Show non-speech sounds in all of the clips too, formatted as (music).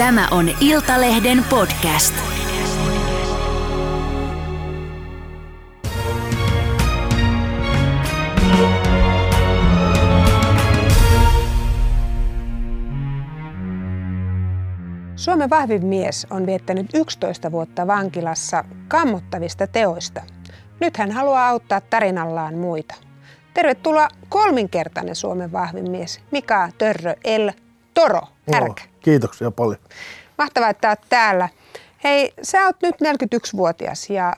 Tämä on Iltalehden podcast. Suomen vahvin mies on viettänyt 11 vuotta vankilassa kammottavista teoista. Nyt hän haluaa auttaa tarinallaan muita. Tervetuloa kolminkertainen Suomen vahvin mies, Mika Törrö El Toro Härkä. Kiitoksia paljon. Mahtavaa, että olet täällä. Hei, sä oot nyt 41-vuotias ja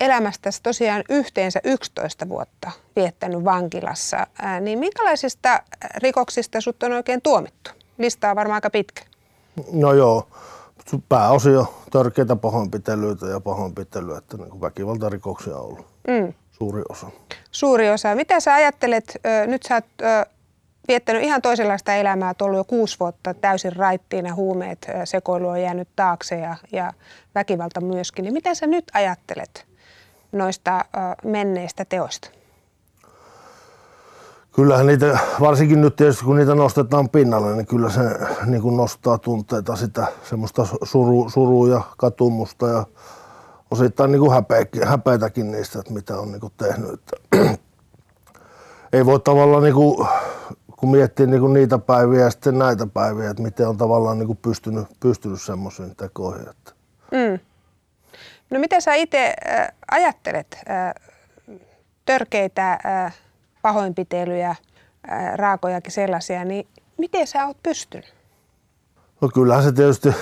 elämästäsi tosiaan yhteensä 11 vuotta viettänyt vankilassa. Ää, niin minkälaisista rikoksista sut on oikein tuomittu? Listaa on varmaan aika pitkä. No joo, pääosio törkeitä pahoinpitelyitä ja pahoinpitelyä, että niin väkivaltarikoksia on ollut mm. suuri osa. Suuri osa. Mitä sä ajattelet, nyt sä oot viettänyt ihan toisenlaista elämää, ollut jo kuusi vuotta täysin raittiina, huumeet, sekoilu on jäänyt taakse ja, ja väkivalta myöskin. Niin mitä sä nyt ajattelet noista menneistä teoista? Kyllähän niitä, varsinkin nyt tietysti kun niitä nostetaan pinnalle, niin kyllä se niin kuin nostaa tunteita sitä semmoista suru, surua ja katumusta ja osittain niin kuin häpeä, häpeätäkin niistä, että mitä on niin kuin tehnyt. (clears throat) Ei voi tavallaan, niin kuin, kun miettii niin kuin niitä päiviä ja sitten näitä päiviä, että miten on tavallaan niin kuin pystynyt, pystynyt semmoisiin tekoihin. Että. Mm. No miten sä itse äh, ajattelet äh, törkeitä äh, pahoinpitelyjä, raakojakin sellaisia, niin miten sä oot pystynyt? No kyllähän se tietysti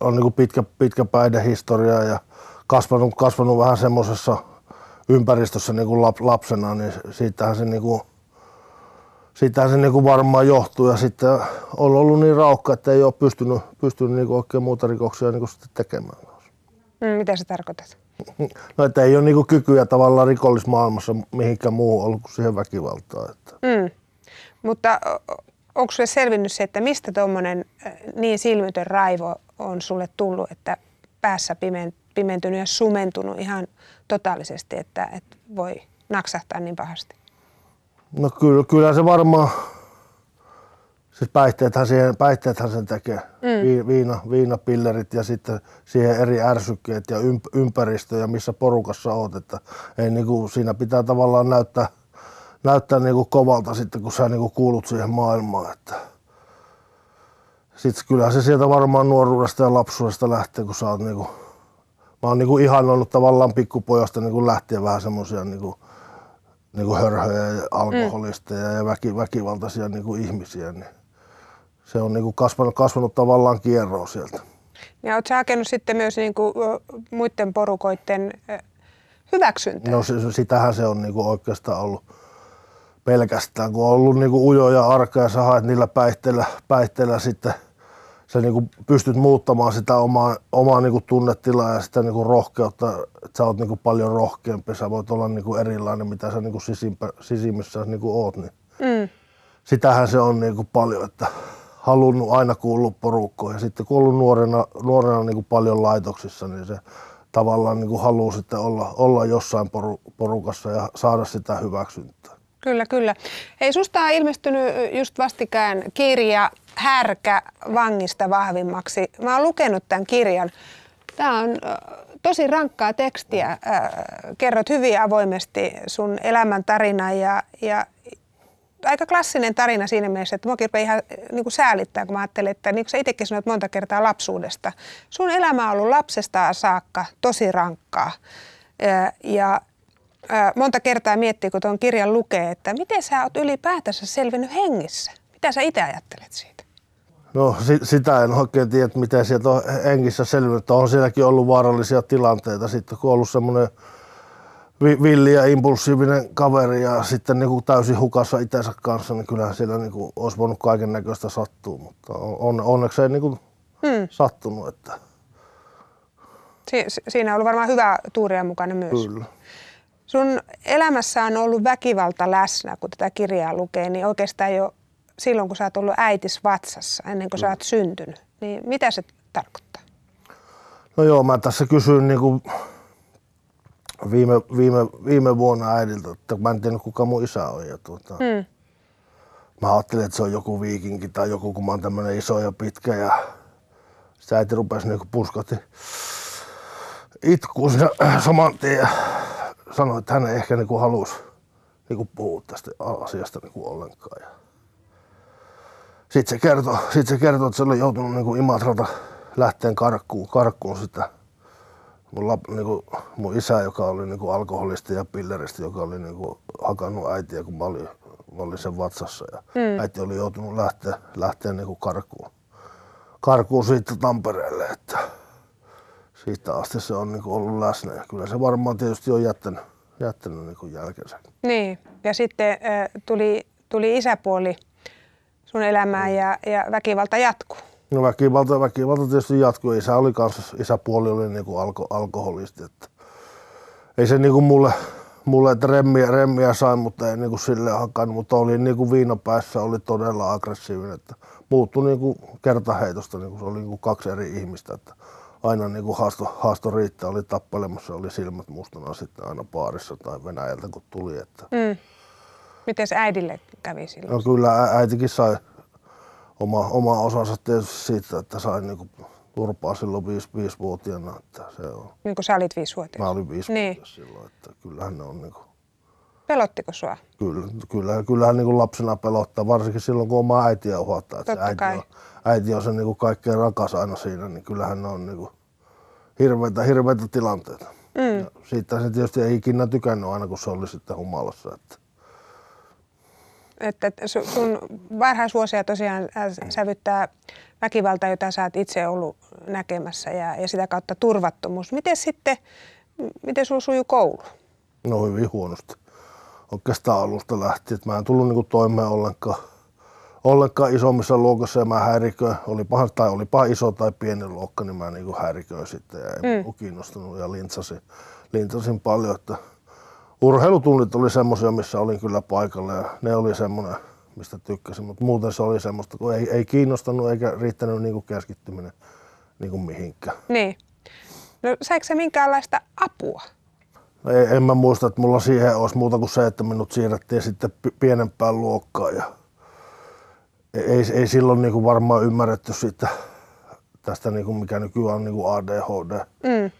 on niin pitkä, pitkä päihdehistoria ja kasvanut, kasvanut vähän semmoisessa ympäristössä niin kuin lapsena, niin siitähän se, niin kuin, siitähän se niin kuin varmaan johtuu. Ja sitten on ollut niin raukka, että ei ole pystynyt, pystynyt niin oikein muuta rikoksia niin sitten tekemään. Mm, mitä se tarkoitat? (laughs) No, että ei ole niinku kykyä tavallaan rikollismaailmassa mihinkään muuhun ollut kuin siihen väkivaltaan. Että. Mm. Mutta onko sulle selvinnyt se, että mistä tuommoinen niin silmitön raivo on sulle tullut, että päässä pimentynyt ja sumentunut ihan totaalisesti, että, että voi naksahtaa niin pahasti? No kyllä, kyllä se varmaan Siis päihteethän, siihen, päihteethän sen tekee. Mm. Viina, viinapillerit ja sitten siihen eri ärsykkeet ja ympäristö ja missä porukassa oot. Että ei niinku, siinä pitää tavallaan näyttää, näyttää niinku kovalta sitten, kun sä niinku kuulut siihen maailmaan. Että. Sitten kyllä se sieltä varmaan nuoruudesta ja lapsuudesta lähtee, kun sä oot niinku, mä oon niinku ihannut tavallaan pikkupojasta niinku lähtien vähän semmosia niinku, niinku hörhöjä ja alkoholisteja mm. ja väki, väkivaltaisia niinku ihmisiä. Niin se on niin kuin kasvanut, kasvanut tavallaan kierroon sieltä. Ja oletko hakenut sitten myös niin kuin muiden porukoiden hyväksyntää? No sitähän se on niin kuin oikeastaan ollut pelkästään, kun on ollut niin kuin ujo ja arka ja sä haet niillä päihteillä, päihteillä sitten sä niin kuin pystyt muuttamaan sitä omaa, omaa niin kuin tunnetilaa ja sitä niin kuin rohkeutta, että sä oot niin kuin paljon rohkeampi, sä voit olla niin kuin erilainen, mitä sä niin kuin sisimpä, sisimmissä niin kuin oot. Niin mm. Sitähän se on niin kuin paljon, että halunnut aina kuulua porukkoon. Ja sitten kun ollut nuorena, nuorena niin kuin paljon laitoksissa, niin se tavallaan niin kuin haluaa sitten olla, olla jossain poru, porukassa ja saada sitä hyväksyntää. Kyllä, kyllä. Ei susta on ilmestynyt just vastikään kirja Härkä vangista vahvimmaksi. Mä oon lukenut tämän kirjan. Tämä on tosi rankkaa tekstiä. Kerrot hyvin avoimesti sun elämäntarina ja, ja aika klassinen tarina siinä mielessä, että muakin ihan niin kuin säälittää, kun mä ajattelen, että niin kuin sä itsekin sanoit monta kertaa lapsuudesta. Sun elämä on ollut lapsesta saakka tosi rankkaa. Ja monta kertaa miettii, kun tuon kirjan lukee, että miten sä oot ylipäätänsä selvinnyt hengissä? Mitä sä itse ajattelet siitä? No sitä en oikein tiedä, miten sieltä on hengissä selvinnyt. On sielläkin ollut vaarallisia tilanteita. Sitten kun on ollut semmoinen villi ja impulsiivinen kaveri ja sitten niin kuin täysin hukassa itsensä kanssa, niin kyllähän siellä niin kuin olisi voinut kaiken näköistä sattua, mutta on, onneksi ei niin kuin hmm. sattunut. Että. Si- siinä on ollut varmaan hyvä tuuria mukana myös. Kyllä. Sun elämässä on ollut väkivalta läsnä, kun tätä kirjaa lukee, niin oikeastaan jo silloin, kun sä oot ollut äitis vatsassa, ennen kuin mm. sä oot syntynyt, niin mitä se tarkoittaa? No joo, mä tässä kysyin niin kuin viime, viime, viime vuonna äidiltä, että mä en tiennyt kuka mun isä on. Ja tuota, hmm. Mä ajattelin, että se on joku viikinki tai joku, kun mä oon tämmönen iso ja pitkä ja Sitten äiti rupesi niinku puskatti itkuun siinä (clears throat) saman tien ja sanoi, että hän ei ehkä niinku halusi niinku puhua tästä asiasta niinku ollenkaan. Ja sitten se kertoi, sit se kertoi, että se oli joutunut niinku Imatralta lähteen karkkuun, karkkuun sitä mun, lap, niinku, mun isä, joka oli niinku alkoholisti ja pilleristi, joka oli niinku hakannut äitiä, kun mä olin, mä olin sen vatsassa. Ja mm. äiti oli joutunut lähteä, lähteä niinku karkuun, karkuun siitä Tampereelle. Että siitä asti se on niinku ollut läsnä. Ja kyllä se varmaan tietysti on jättänyt, jättänyt niinku jälkensä. Niin, ja sitten äh, tuli, tuli isäpuoli sun elämään ja, ja väkivalta jatkuu. No väkivalta, väkivalta tietysti jatkuu. Isä oli kanssa, isäpuoli oli niinku alko, alkoholisti. Että ei se niinku mulle, mulle että remmiä, remmiä sai, mutta ei niinku sille hakannut. Mutta oli niinku viinapäässä oli todella aggressiivinen. Että muuttui niinku kertaheitosta, niinku se oli niinku kaksi eri ihmistä. Että aina niinku haasto, haasto riittää, oli tappelemassa, oli silmät mustana sitten aina paarissa tai Venäjältä kun tuli. Että. Mm. Miten äidille kävi silloin? No kyllä äitikin sai oma, oma osansa tietysti siitä, että sai niinku turpaa silloin 5-vuotiaana. Että se on. Niin kuin sä olit viisivuotias. Mä olin 5 Niin. silloin, että kyllähän ne on niinku, Pelottiko sua? kyllä, kyllä, kyllähän niinku lapsena pelottaa, varsinkin silloin kun oma äitiä. Että Totta äiti, kai. on, äiti on se niinku kaikkein rakas aina siinä, niin kyllähän ne on niinku hirveitä, hirveitä tilanteita. Mm. Ja siitä se tietysti ei ikinä tykännyt aina, kun se oli sitten humalassa. Että. Että että su- sun varhaisvuosia tosiaan sävyttää väkivalta, jota sä oot itse ollut näkemässä ja, ja sitä kautta turvattomuus. Miten sitten, miten sulla sujuu koulu? No hyvin huonosti. Oikeastaan alusta lähtien. että Mä en tullut niinku toimeen ollenkaan, ollenkaan isommissa luokassa ja mä häiriköin. Olipa, tai olipa iso tai pieni luokka, niin mä niinku häiriköin sitten ja en mm. kiinnostunut ja lintsasin, lintsasin paljon. Että urheilutunnit oli semmoisia, missä olin kyllä paikalla ja ne oli semmoinen, mistä tykkäsin. Mutta muuten se oli semmoista, kun ei, ei kiinnostanut eikä riittänyt niinku keskittyminen niinku mihinkään. Niin. No saiko sä minkäänlaista apua? Ei, en mä muista, että mulla siihen olisi muuta kuin se, että minut siirrettiin sitten pi- pienempään luokkaan. Ja ei, ei silloin niin kuin varmaan ymmärretty siitä, tästä, niin kuin mikä nykyään on niin kuin ADHD. Mm.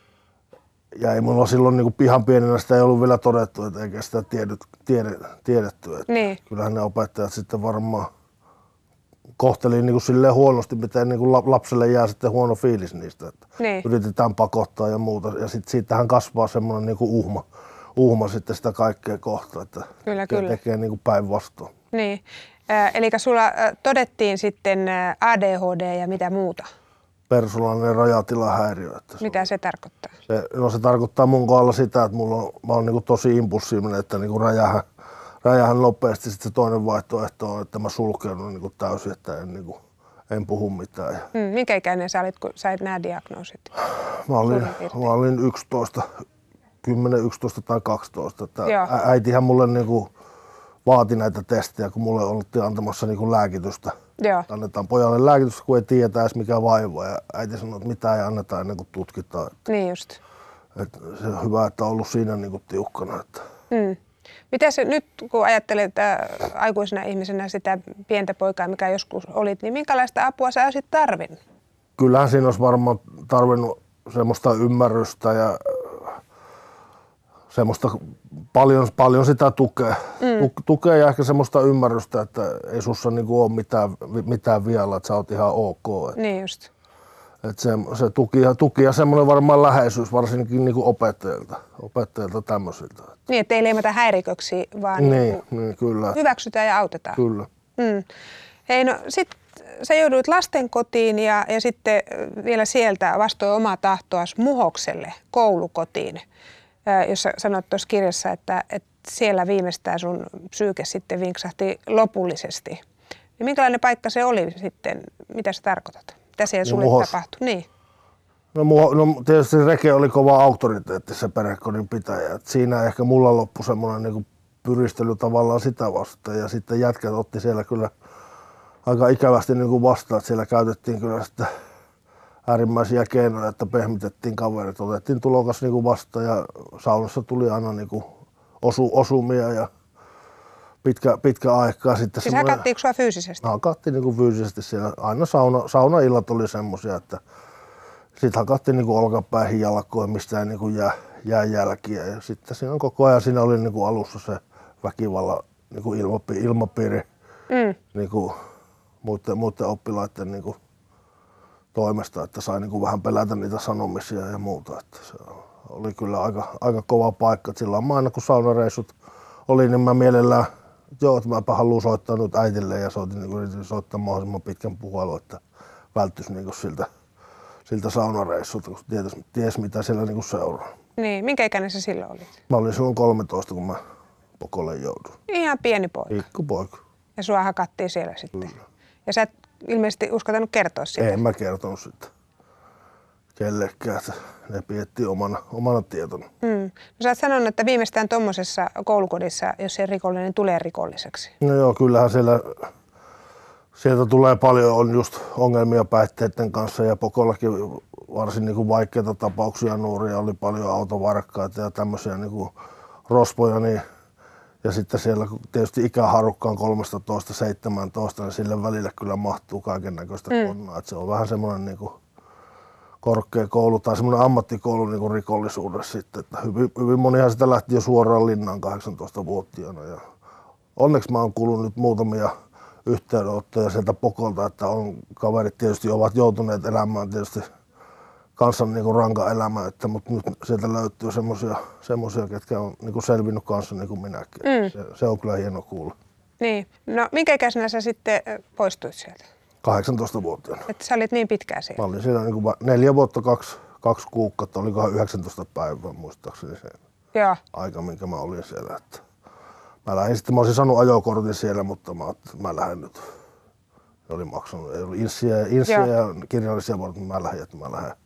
Ja ei mulla silloin niin kuin pihan pienenä sitä ei ollut vielä todettu, että eikä sitä tiedet, tiede, tiedetty. Että Niin. Kyllähän ne opettajat sitten varmaan kohteli niin kuin silleen huonosti, miten niin kuin lapselle jää sitten huono fiilis niistä. Että Niin. Yritetään pakottaa ja muuta. Ja sitten siitähän kasvaa semmoinen niin kuin uhma, uhma sitten sitä kaikkea kohtaa, että Kyllä, kyllä. tekee niin kuin päinvastoin. Niin. Eli sulla todettiin sitten ADHD ja mitä muuta? Persoonallinen rajatilahäiriö. Että se, Mitä se tarkoittaa? se, no se tarkoittaa mun kohdalla sitä, että mulla on, mä oon niin kuin tosi impulsiivinen, että niin kuin räjähän, räjähän nopeasti. Sitten se toinen vaihtoehto on, että mä sulkeudun niin kuin täysin, että en, niin kuin, en puhu mitään. Mm. Minkä ikäinen sä olit, kun sait nämä diagnoosit? Mä olin, mä olin 11, 10, 11 tai 12. Että Joo. äitihän mulle niinku vaati näitä testejä, kun mulle oltiin antamassa niinku lääkitystä. Joo. Annetaan pojalle lääkitystä, kun ei tiedetä edes mikä vaiva. Ja äiti sanoi, että mitä ei anneta ennen kuin tutkitaan. Että, Niin just. että se on hyvä, että on ollut siinä niinku tiukkana. Että. Mm. Miten se nyt, kun ajattelet äh, aikuisena ihmisenä sitä pientä poikaa, mikä joskus olit, niin minkälaista apua sä olisit tarvinnut? Kyllähän siinä olisi varmaan tarvinnut semmoista ymmärrystä ja semmoista paljon, paljon sitä tukea, mm. tukea ja ehkä semmoista ymmärrystä, että ei sussa niinku ole mitään, mitään vielä, että sä oot ihan ok. Et, Niin just. et se, se tuki, ja, tuki ja semmoinen varmaan läheisyys varsinkin niinku opettajilta, opettajilta tämmöisiltä. Niin, että ei leimata häiriköksi, vaan Niin, niin. niin, kyllä, hyväksytään ja autetaan. kyllä. Mm. Hei, no sit sä jouduit lastenkotiin ja, ja sitten vielä sieltä vastoin omaa tahtoa Muhokselle koulukotiin, ö, jossa sanoit tuossa kirjassa, että, että siellä viimeistään sun psyyke sitten vinksahti lopullisesti. Niin minkälainen paikka se oli sitten? Mitä sä tarkoitat? Mitä siellä sulle Muhos. tapahtui? Niin. No, mua, no tietysti Reke oli kova auktoriteetti se perhekodin pitäjä. Et siinä ehkä mulla loppui semmoinen niinku pyristely tavallaan sitä vastaan. Ja sitten jätkät otti siellä kyllä aika ikävästi niinku vastaan. että siellä käytettiin kyllä sitten äärimmäisiä keinoja, että pehmitettiin kaverit. Otettiin tulokas niinku vastaan ja saunassa tuli aina niinku osu, osumia ja pitkä, pitkä aikaa. Sitten Siis hakattiinko sua fyysisesti? hakattiin niin fyysisesti siellä. Aina sauna, saunaillat oli semmoisia, että Sitten hakattiin niin olkapäihin jalkoihin, mistä ei niin kuin jää, jää jälkiä. Ja sitten siinä on koko ajan siinä oli niin kuin alussa se väkivallan niin kuin ilmapiiri, ilmapiiri Mm. niin kuin muiden, muiden oppilaiden niin kuin toimesta, että sai niin kuin vähän pelätä niitä sanomisia ja muuta. Että se oli kyllä aika, aika kova paikka. Silloin mä aina kun saunareissut oli, niin mä mielellään, joo, että mäpä haluan soittaa nyt äitille ja soitin, niin kuin soittaa mahdollisimman pitkän puhelun, että välttyisi niin kuin siltä, siltä saunareissulta, kun ties, ties mitä siellä niin kuin seuraa. Niin, minkä ikäinen sä silloin olit? Mä olin silloin 13, kun mä Pokolle jouduin. Ihan pieni poika. Pikkupoika. Ja sua hakattiin siellä sitten. Ja sä et ilmeisesti uskaltanut kertoa sitä. En mä kertonut sitä kellekään, ne piettiin omana, omana tietona. Mm. No sä oot sanonut, että viimeistään tuommoisessa koulukodissa, jos se rikollinen tulee rikolliseksi. No joo, kyllähän siellä, sieltä tulee paljon on just ongelmia päihteiden kanssa ja Pokollakin varsin niin kuin vaikeita tapauksia nuoria, oli paljon autovarkkaita ja tämmöisiä niin kuin rospoja, niin ja sitten siellä kun tietysti ikäharukka on 13-17, niin sille välille kyllä mahtuu kaiken näköistä mm. konnaa. Se on vähän semmoinen niin kuin korkeakoulu tai semmoinen ammattikoulu niin kuin rikollisuudessa sitten. Että hyvin, hyvin monihan sitä lähti jo suoraan linnaan 18-vuotiaana. Ja onneksi mä oon kuullut nyt muutamia yhteydenottoja sieltä Pokolta, että on, kaverit tietysti ovat joutuneet elämään tietysti kansan niin kuin ranka elämä, että, mutta nyt sieltä löytyy semmoisia, semmoisia ketkä on niin kuin selvinnyt kanssa niin kuin minäkin. Mm. Se, se, on kyllä hieno kuulla. Niin. No minkä ikäisenä sä sitten poistuit sieltä? 18-vuotiaana. Että sä olit niin pitkään Mä siellä. olin siellä niin kuin neljä vuotta, kaksi, kaksi kuukautta, olikohan 19 päivää muistaakseni se Joo. aika, minkä mä olin siellä. Että mä lähdin sitten, mä olisin saanut ajokortin siellä, mutta mä, mä lähden nyt. Ne oli maksanut, ei ollut inssiä, inssiä ja kirjallisia varten, mä lähdin, että mä lähden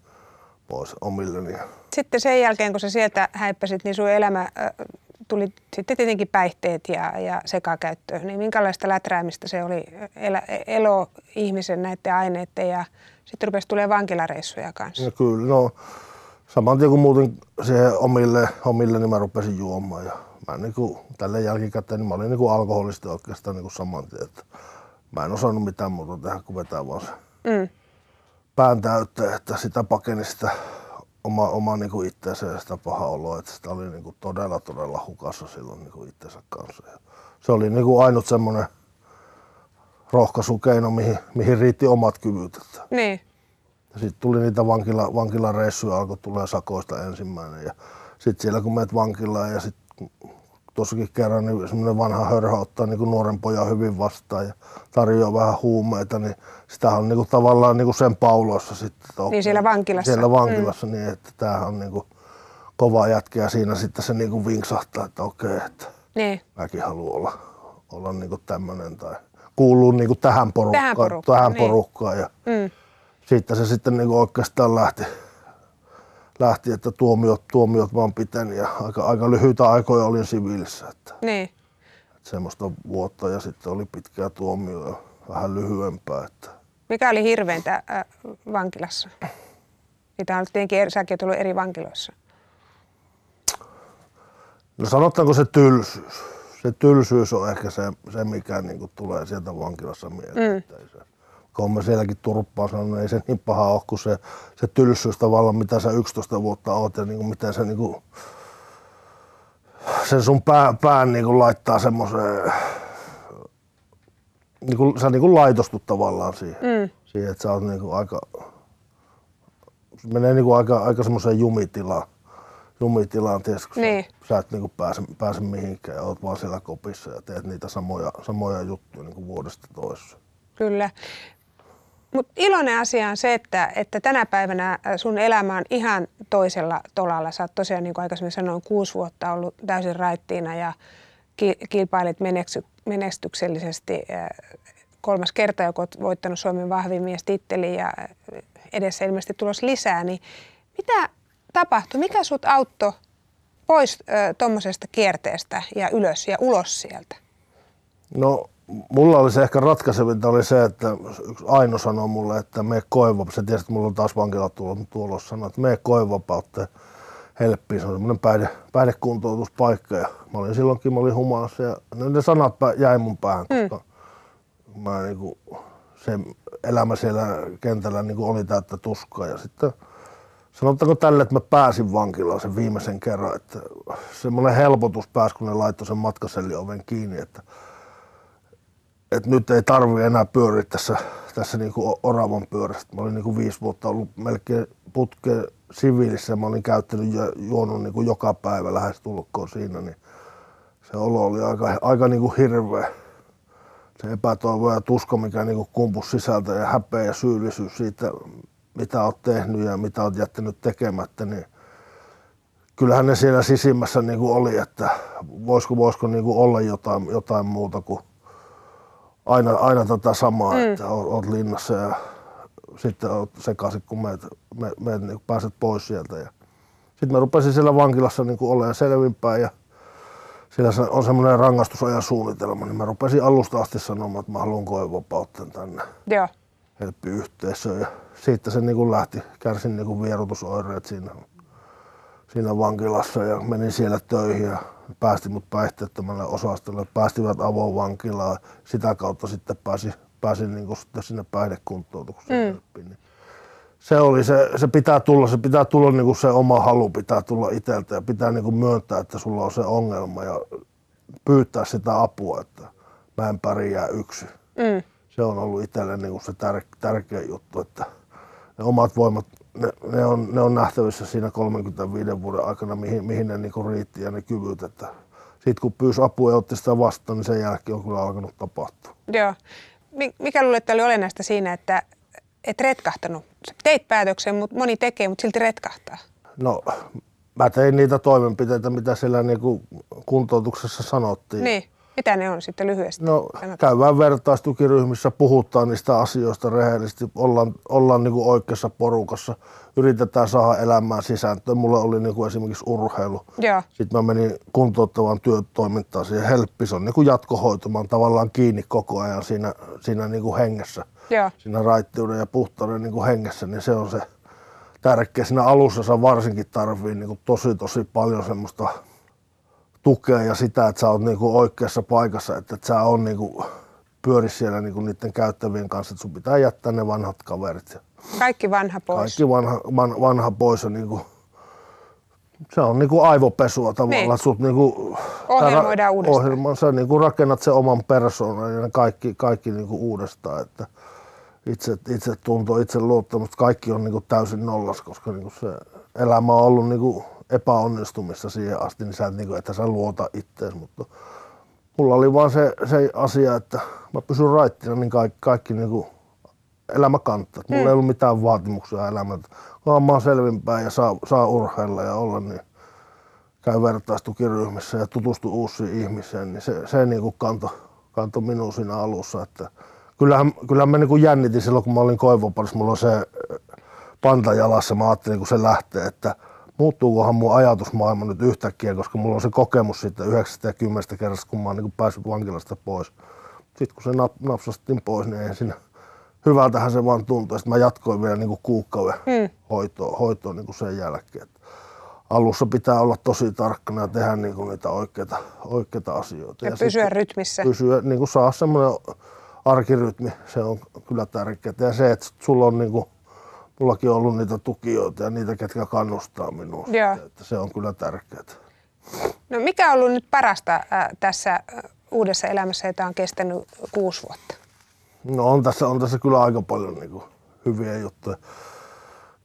pois omilleni. Sitten sen jälkeen, kun sä sieltä häippäsit, niin sun elämä ö, tuli sitten tietenkin päihteet ja, ja sekakäyttö. Niin minkälaista läträämistä se oli elä, elo ihmisen näiden aineiden ja sitten rupesi tulee vankilareissuja kanssa. Ja kyllä, no saman tien kun muutin siihen omille, omille niin mä rupesin juomaan. Ja mä niin kuin, tälle jälkikäteen niin mä olin niin kuin alkoholisti oikeastaan niin kuin saman tien. Että mä en osannut mitään muuta tehdä kuin vetää vaan se Mm. Pään täytteen, että sitä pakeni sitä oma, oma niin kuin ja sitä paha oloa, että sitä oli niin kuin todella, todella hukassa silloin niin kuin itsensä kanssa. Ja se oli niin kuin ainut semmoinen rohkaisukeino, mihin, mihin riitti omat kyvyt. Että Niin. sitten tuli niitä vankila, vankilareissuja, alkoi tulee sakoista ensimmäinen. Ja sitten siellä kun menet vankilaan ja sitten tuossakin kerran niin semmoinen vanha hörhä ottaa niin kuin nuoren pojan hyvin vastaan ja tarjoaa vähän huumeita, niin sitähän on niin kuin tavallaan niin kuin sen pauloissa sitten. että okei, siellä vankilassa. Siellä vankilassa, mm. niin että tämähän on niin kuin kova jätkä ja siinä sitten se niin kuin vinksahtaa, että okei, että Niin. mäkin haluan olla, olla niin kuin tämmöinen tai kuuluu niin kuin tähän porukkaan. Tähän porukkaan, tähän niin. porukkaan ja Mm. siitä se sitten niin oikeastaan lähti, lähti, että tuomiot, tuomiot vaan piteni ja aika, aika lyhyitä aikoja olin siviilissä, että, Niin. että semmoista vuotta ja sitten oli pitkää tuomio ja vähän lyhyempää. Että. Mikä oli hirveintä äh, vankilassa? Niitä on tietenkin, eri- säkin oot ollut eri vankiloissa. No sanotaanko se tylsyys. Se tylsyys on ehkä se, se mikä niin tulee sieltä vankilassa mieleen. Mm. Kun mä sielläkin turppaan sanonut, niin ei se niin paha ole kuin se, se tylsyys tavallaan, mitä sä 11 vuotta oot ja niin kuin miten se niin kuin, sen sun pää, pään niin kuin laittaa semmoiseen, niin kuin, sä niin kuin laitostut tavallaan siihen, mm. siihen että sä oot niin kuin aika, se menee niin kuin aika, aika semmoiseen jumitilaan, jumitilaan tietysti, kun Niin. sä, sä et niin kuin pääse, pääse mihinkään ja oot vaan siellä kopissa ja teet niitä samoja, samoja juttuja niin kuin vuodesta toiseen. Kyllä. Mutta iloinen asia on se, että, että tänä päivänä äh, sun elämä on ihan toisella tolalla. Sä oot tosiaan, niin kuin aikaisemmin sanoin, kuusi vuotta ollut täysin raittiina ja ki- kilpailit meneksy- menestyksellisesti äh, kolmas kerta, joka oot voittanut Suomen vahvin mies titteli ja äh, edessä ilmeisesti tulos lisää. Niin mitä tapahtui? Mikä sut auttoi pois tuommoisesta kierteestä ja ylös ja ulos sieltä? No, mulla oli se ehkä ratkaisevinta oli se, että yksi Aino sanoi mulle, että me koiva, se tiesi, että mulla on taas vankila tulossa, sanoi, että me koivapautte helppiin, se on semmoinen päihde, päihdekuntoutuspaikka. Ja mä olin silloinkin, mä olin humalassa ja ne, ne sanat jäi mun päähän, koska mm. mä niinku, se elämä siellä kentällä niinku oli täyttä tuskaa. Ja sitten sanotaanko tälle, että mä pääsin vankilaan sen viimeisen kerran, että semmoinen helpotus pääsi, kun ne laittoi sen matkasellioven kiinni, että, että nyt ei tarvi enää pyöriä tässä, tässä niin kuin oravan pyörästä. Mä olin niin kuin viisi vuotta ollut melkein putkeen siviilissä mä olin käyttänyt ja juonut niin kuin joka päivä lähes tulkoon siinä, niin se olo oli aika, aika niin kuin hirveä. Se epätoivo ja tuska, mikä niin kuin kumpus sisältä ja häpeä ja syyllisyys siitä, mitä olet tehnyt ja mitä olet jättänyt tekemättä, niin kyllähän ne siellä sisimmässä niin kuin oli, että voisiko, voisiko niin kuin olla jotain, jotain muuta kuin aina, aina tätä samaa, mm. että olet linnassa ja sitten olet sekaisin, kun meet, me, me, niin pääset pois sieltä. Ja sitten mä rupesin siellä vankilassa niin olemaan selvinpäin ja siellä on semmoinen rangaistusajan suunnitelma, niin mä rupesin alusta asti sanomaan, että mä haluan koevapautta tänne Joo. helppiyhteisöön. Ja siitä se niin kuin lähti, kärsin niin kuin vierotusoireet siinä, siinä vankilassa ja menin siellä töihin ja päästi mut päihteettömälle osastolle, päästivät avovankilaan. Sitä kautta sitten pääsin, pääsin niin kuin sitten sinne päihdekuntoutukseen. Mm. Niin se oli se, se pitää tulla, se pitää tulla niin kuin se oma halu pitää tulla itseltä ja pitää niin kuin myöntää, että sulla on se ongelma ja pyytää sitä apua, että mä en pärjää yksin. Mm. Se on ollut itselle niin kuin se tär, tärkeä juttu, että ne omat voimat, ne, ne, on, ne on nähtävissä siinä 35 vuoden aikana, mihin, mihin ne niin kuin riitti ja ne kyvyt, että sitten kun pyysi apua ja otti sitä vastaan, niin sen jälkeen on kyllä alkanut tapahtua. Joo. Mikä luulet, että oli olennaista siinä, että et retkahtanut? Sä teit päätöksen, mutta moni tekee, mutta silti retkahtaa. No, mä tein niitä toimenpiteitä, mitä siellä niinku kuntoutuksessa sanottiin. Niin. Mitä ne on sitten lyhyesti? No, käydään vertaistukiryhmissä, puhutaan niistä asioista rehellisesti, ollaan, ollaan niin kuin oikeassa porukassa, yritetään saada elämään sisääntöön. Mulla oli niin kuin esimerkiksi urheilu. Joo. Sitten mä menin kuntouttavaan työtoimintaan siihen helppis on niin kuin jatkohoitumaan tavallaan kiinni koko ajan siinä, siinä niin kuin hengessä. Joo. Siinä raittiuden ja puhtauden niin kuin hengessä, niin se on se tärkeä. Siinä alussa varsinkin tarvii niin kuin tosi tosi paljon semmoista tukea ja sitä, että sä oot niinku oikeassa paikassa, että et sä on niinku pyöri siellä niinku niiden käyttävien kanssa, että sun pitää jättää ne vanhat kaverit. Kaikki vanha pois. Kaikki vanha, van, vanha pois ja niinku, se on niinku aivopesua tavallaan. Niin. Sut niinku, Ohjelmoidaan uudestaan. Ohjelman, sä niinku rakennat sen oman persoonan ja kaikki, kaikki niinku uudestaan. Että itse, itse tunto, itse luottamus, kaikki on niinku täysin nollas, koska niinku se elämä on ollut niinku epäonnistumista siihen asti, niin sä et, niin kuin, että sä luota ittees, mutta mulla oli vaan se, se asia, että mä pysyn raittina, niin kaikki, kaikki niin kuin elämä kantaa. Mulla ei ollut mitään vaatimuksia elämältä. Vaan mä oon selvinpäin ja saa, saa urheilla ja olla, niin käy vertaistukiryhmissä ja tutustu uusiin ihmisiin, niin se, se niin kuin kanto, kanto minun siinä alussa. Että kyllähän, kyllähän mä niin kuin jännitin silloin, kun mä olin Koivoparissa, mulla on se panta jalassa, mä ajattelin, kun se lähtee, että – muuttuukohan mun ajatusmaailma nyt yhtäkkiä, koska mulla on se kokemus siitä 90 kerrasta, kun mä oon niin päässyt vankilasta pois. Sitten kun se nap, napsastin pois, niin ei siinä hyvältähän se vaan tuntui. Sitten mä jatkoin vielä niin kuukauden hmm. hoitoa, hoitoa niin kuin sen jälkeen. Alussa pitää olla tosi tarkkana ja tehdä niin kuin niitä oikeita, oikeita asioita. Ja, ja pysyä rytmissä. Pysyä, niin kuin saa semmoinen arkirytmi, se on kyllä tärkeää. Ja se, että sulla on niin kuin mullakin on ollut niitä tukijoita ja niitä, ketkä kannustaa minua. Että se on kyllä tärkeää. No mikä on ollut nyt parasta äh, tässä äh, uudessa elämässä, jota on kestänyt kuusi vuotta? No on tässä, on tässä kyllä aika paljon niin kuin, hyviä juttuja.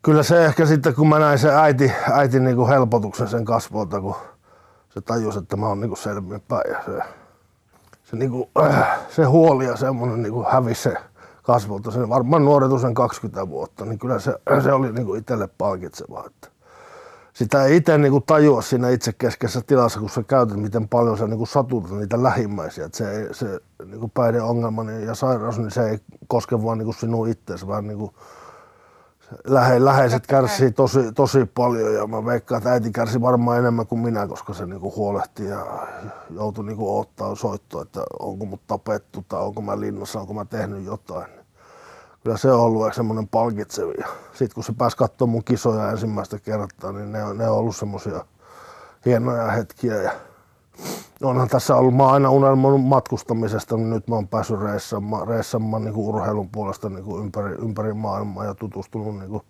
Kyllä se ehkä sitten, kun mä näin se äiti, äiti niin kuin helpotuksen sen kasvolta, kun se tajusi, että mä oon niin selvinpäin ja se, se, niin kuin, äh, se huoli ja semmoinen niin hävisi se kasvolta. Se varmaan nuoretu sen 20 vuotta, niin kyllä se, se oli niin kuin itselle palkitsevaa. Että sitä ei itse niin kuin tajua siinä itse keskeisessä tilassa, kun sä käytät, miten paljon sä niin kuin satutat niitä lähimmäisiä. Että se, se niin kuin päihdeongelma ja sairaus, niin se ei koske vaan niin kuin sinun itseäsi, vaan niin kuin lähe, läheiset kärsii tosi, tosi paljon ja mä veikkaan, että äiti kärsi varmaan enemmän kuin minä, koska se niinku huolehti ja joutui niinku ottaa soittoa, että onko mut tapettu tai onko mä linnassa, onko mä tehnyt jotain kyllä se on ollut semmoinen palkitsevia. Sitten kun se pääsi katsomaan mun kisoja ensimmäistä kertaa, niin ne on, ne on ollut semmoisia hienoja hetkiä. Ja onhan tässä ollut, mä oon aina unelmoinut matkustamisesta, niin nyt mä oon päässyt reissamaan, reissamaan niin urheilun puolesta niin ympäri, ympäri maailmaa ja tutustunut niin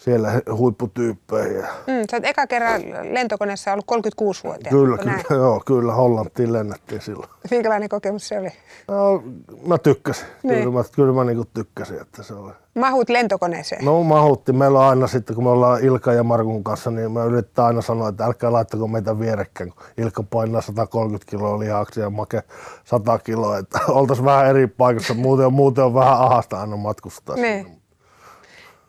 siellä huipputyyppeihin. Mm, sä oot eka kerran lentokoneessa ollut 36-vuotiaana. Kyllä, onko näin? kyllä, joo, kyllä Hollantiin lennettiin silloin. Minkälainen kokemus se oli? No, mä tykkäsin. Niin. Kyllä mä, kyllä mä niinku tykkäsin, että se oli. Mahut lentokoneeseen. No mahutti. Meillä on aina sitten, kun me ollaan Ilka ja Markun kanssa, niin me yritetään aina sanoa, että älkää laittako meitä vierekkäin. kun Ilkka painaa 130 kiloa lihaksi ja Make 100 kiloa. Että oltaisiin vähän eri paikassa. Muuten on, muuten on vähän ahasta aina matkustaa. Niin.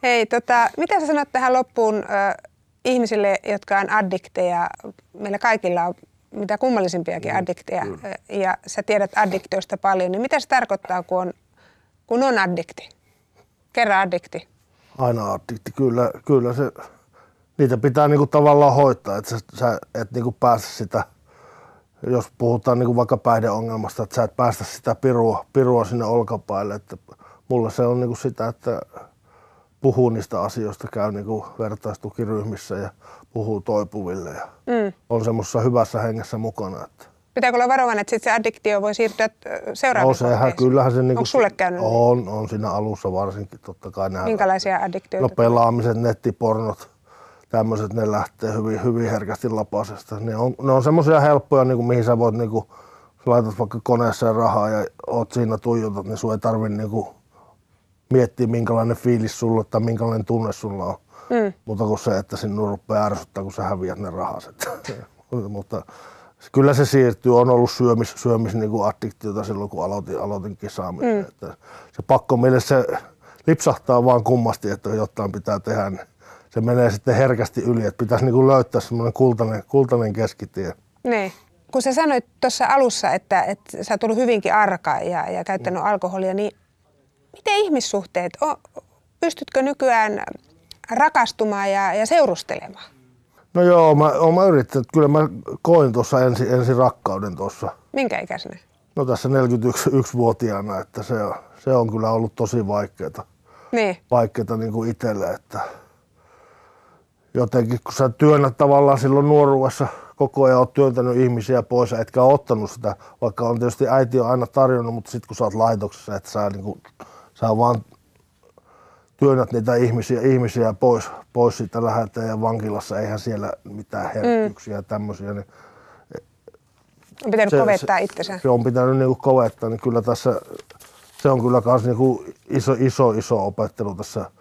Hei, tota, mitä sä sanot tähän loppuun ö, ihmisille, jotka on addikteja? Meillä kaikilla on mitä kummallisimpiakin addikteja ö, ja sä tiedät addiktioista paljon, niin mitä se tarkoittaa, kun on, kun on addikti? Kerran addikti. Aina addikti. Kyllä, kyllä se, niitä pitää niinku tavallaan hoitaa, että sä, et niinku pääse sitä, jos puhutaan niinku vaikka päihdeongelmasta, että sä et päästä sitä pirua, pirua sinne olkapäille. Että mulle se on niinku sitä, että puhuu niistä asioista, käy niinku vertaistukiryhmissä ja puhuu toipuville ja Mm. on semmoisessa hyvässä hengessä mukana. Että Pitääkö olla varovainen, että sit se addiktio voi siirtyä ö, seuraavaan no sehän, kyllähän se niinku, Onko sulle käynyt? niin? On, on siinä alussa varsinkin totta kai. Nämä Minkälaisia addiktioita? No pelaamiset, nettipornot, tämmöiset, ne lähtee hyvin, hyvin herkästi lapasesta. Ne on, ne on semmoisia helppoja, niin kuin, mihin sä voit, niin kuin, laitat vaikka koneeseen rahaa ja oot siinä tuijotat, niin sun ei tarvi niin kuin, miettiä, minkälainen fiilis sulla tai minkälainen tunne sulla on. Mm. Mutta kuin se, että sinun rupeaa ärsyttää, kun sä häviät ne rahaset. (laughs) Mutta kyllä se siirtyy. On ollut syömis, syömis niin kuin addiktiota silloin, kun aloitin, aloitin kisaamisen. Mm. Että se pakko meille se lipsahtaa vaan kummasti, että jotain pitää tehdä. Niin se menee sitten herkästi yli, että pitäisi niin kuin löytää semmoinen kultainen, kultainen keskitie. Niin. Kun sä sanoit tuossa alussa, että, että sä oot ollut hyvinkin arka ja, ja käyttänyt alkoholia, niin miten ihmissuhteet, o, pystytkö nykyään rakastumaan ja, ja seurustelemaan? No joo, mä, oon mä yrittänyt. Kyllä mä koin tuossa ensin, ensin rakkauden tuossa. Minkä ikäisenä? No tässä 41-vuotiaana, että se, on- se on kyllä ollut tosi vaikeaa. Niin. vaikeaa niin kuin itselle, että jotenkin kun sä työnnät tavallaan silloin nuoruudessa koko ajan oot työntänyt ihmisiä pois etkä ottanut sitä, vaikka on tietysti äiti on aina tarjonnut, mutta sitten kun sä oot laitoksessa, että sä, niin kuin, sä vaan työnnät niitä ihmisiä, ihmisiä pois, pois siitä läheltä ja vankilassa, eihän siellä mitään herkkyyksiä ja tämmöisiä, niin On pitänyt Se- kovettaa se- itsensä. se on pitänyt niinku kovettaa, niin kyllä tässä se on kyllä myös niinku iso, iso, iso opettelu tässä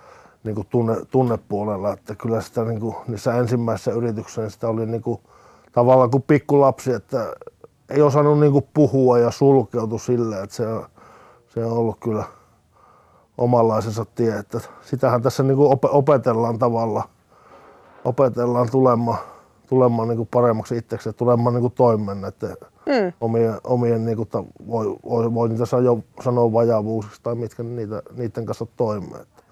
niinku tunne, tunnepuolella, että kyllä sitä niinku, niissä ensimmäisissä yrityksissä niin sitä oli niinku, tavallaan kuin pikkulapsi, että ei osannut niinku puhua ja sulkeutui silleen, että se se on ollut kyllä omanlaisensa tie, että sitähän tässä niinku op- opetellaan tavalla, opetellaan tulemaan, tulemaan niinku paremmaksi itseksi ja tulemaan niinku toimeen näiden Mm. omien, omien niinku, ta, voi, voi, voi niitä sanoa, vajaavuuksiksi tai mitkä niitä, niiden kanssa toimeen. Että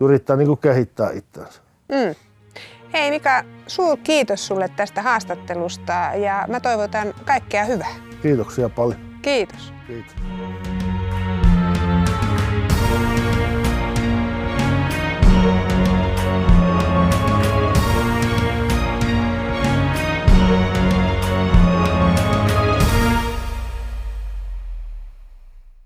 yrittää niinku kehittää itseänsä. Mm. Hei Mika, suur kiitos sulle tästä haastattelusta ja mä toivotan kaikkea hyvää. Kiitoksia paljon. Kiitos. Kiitos.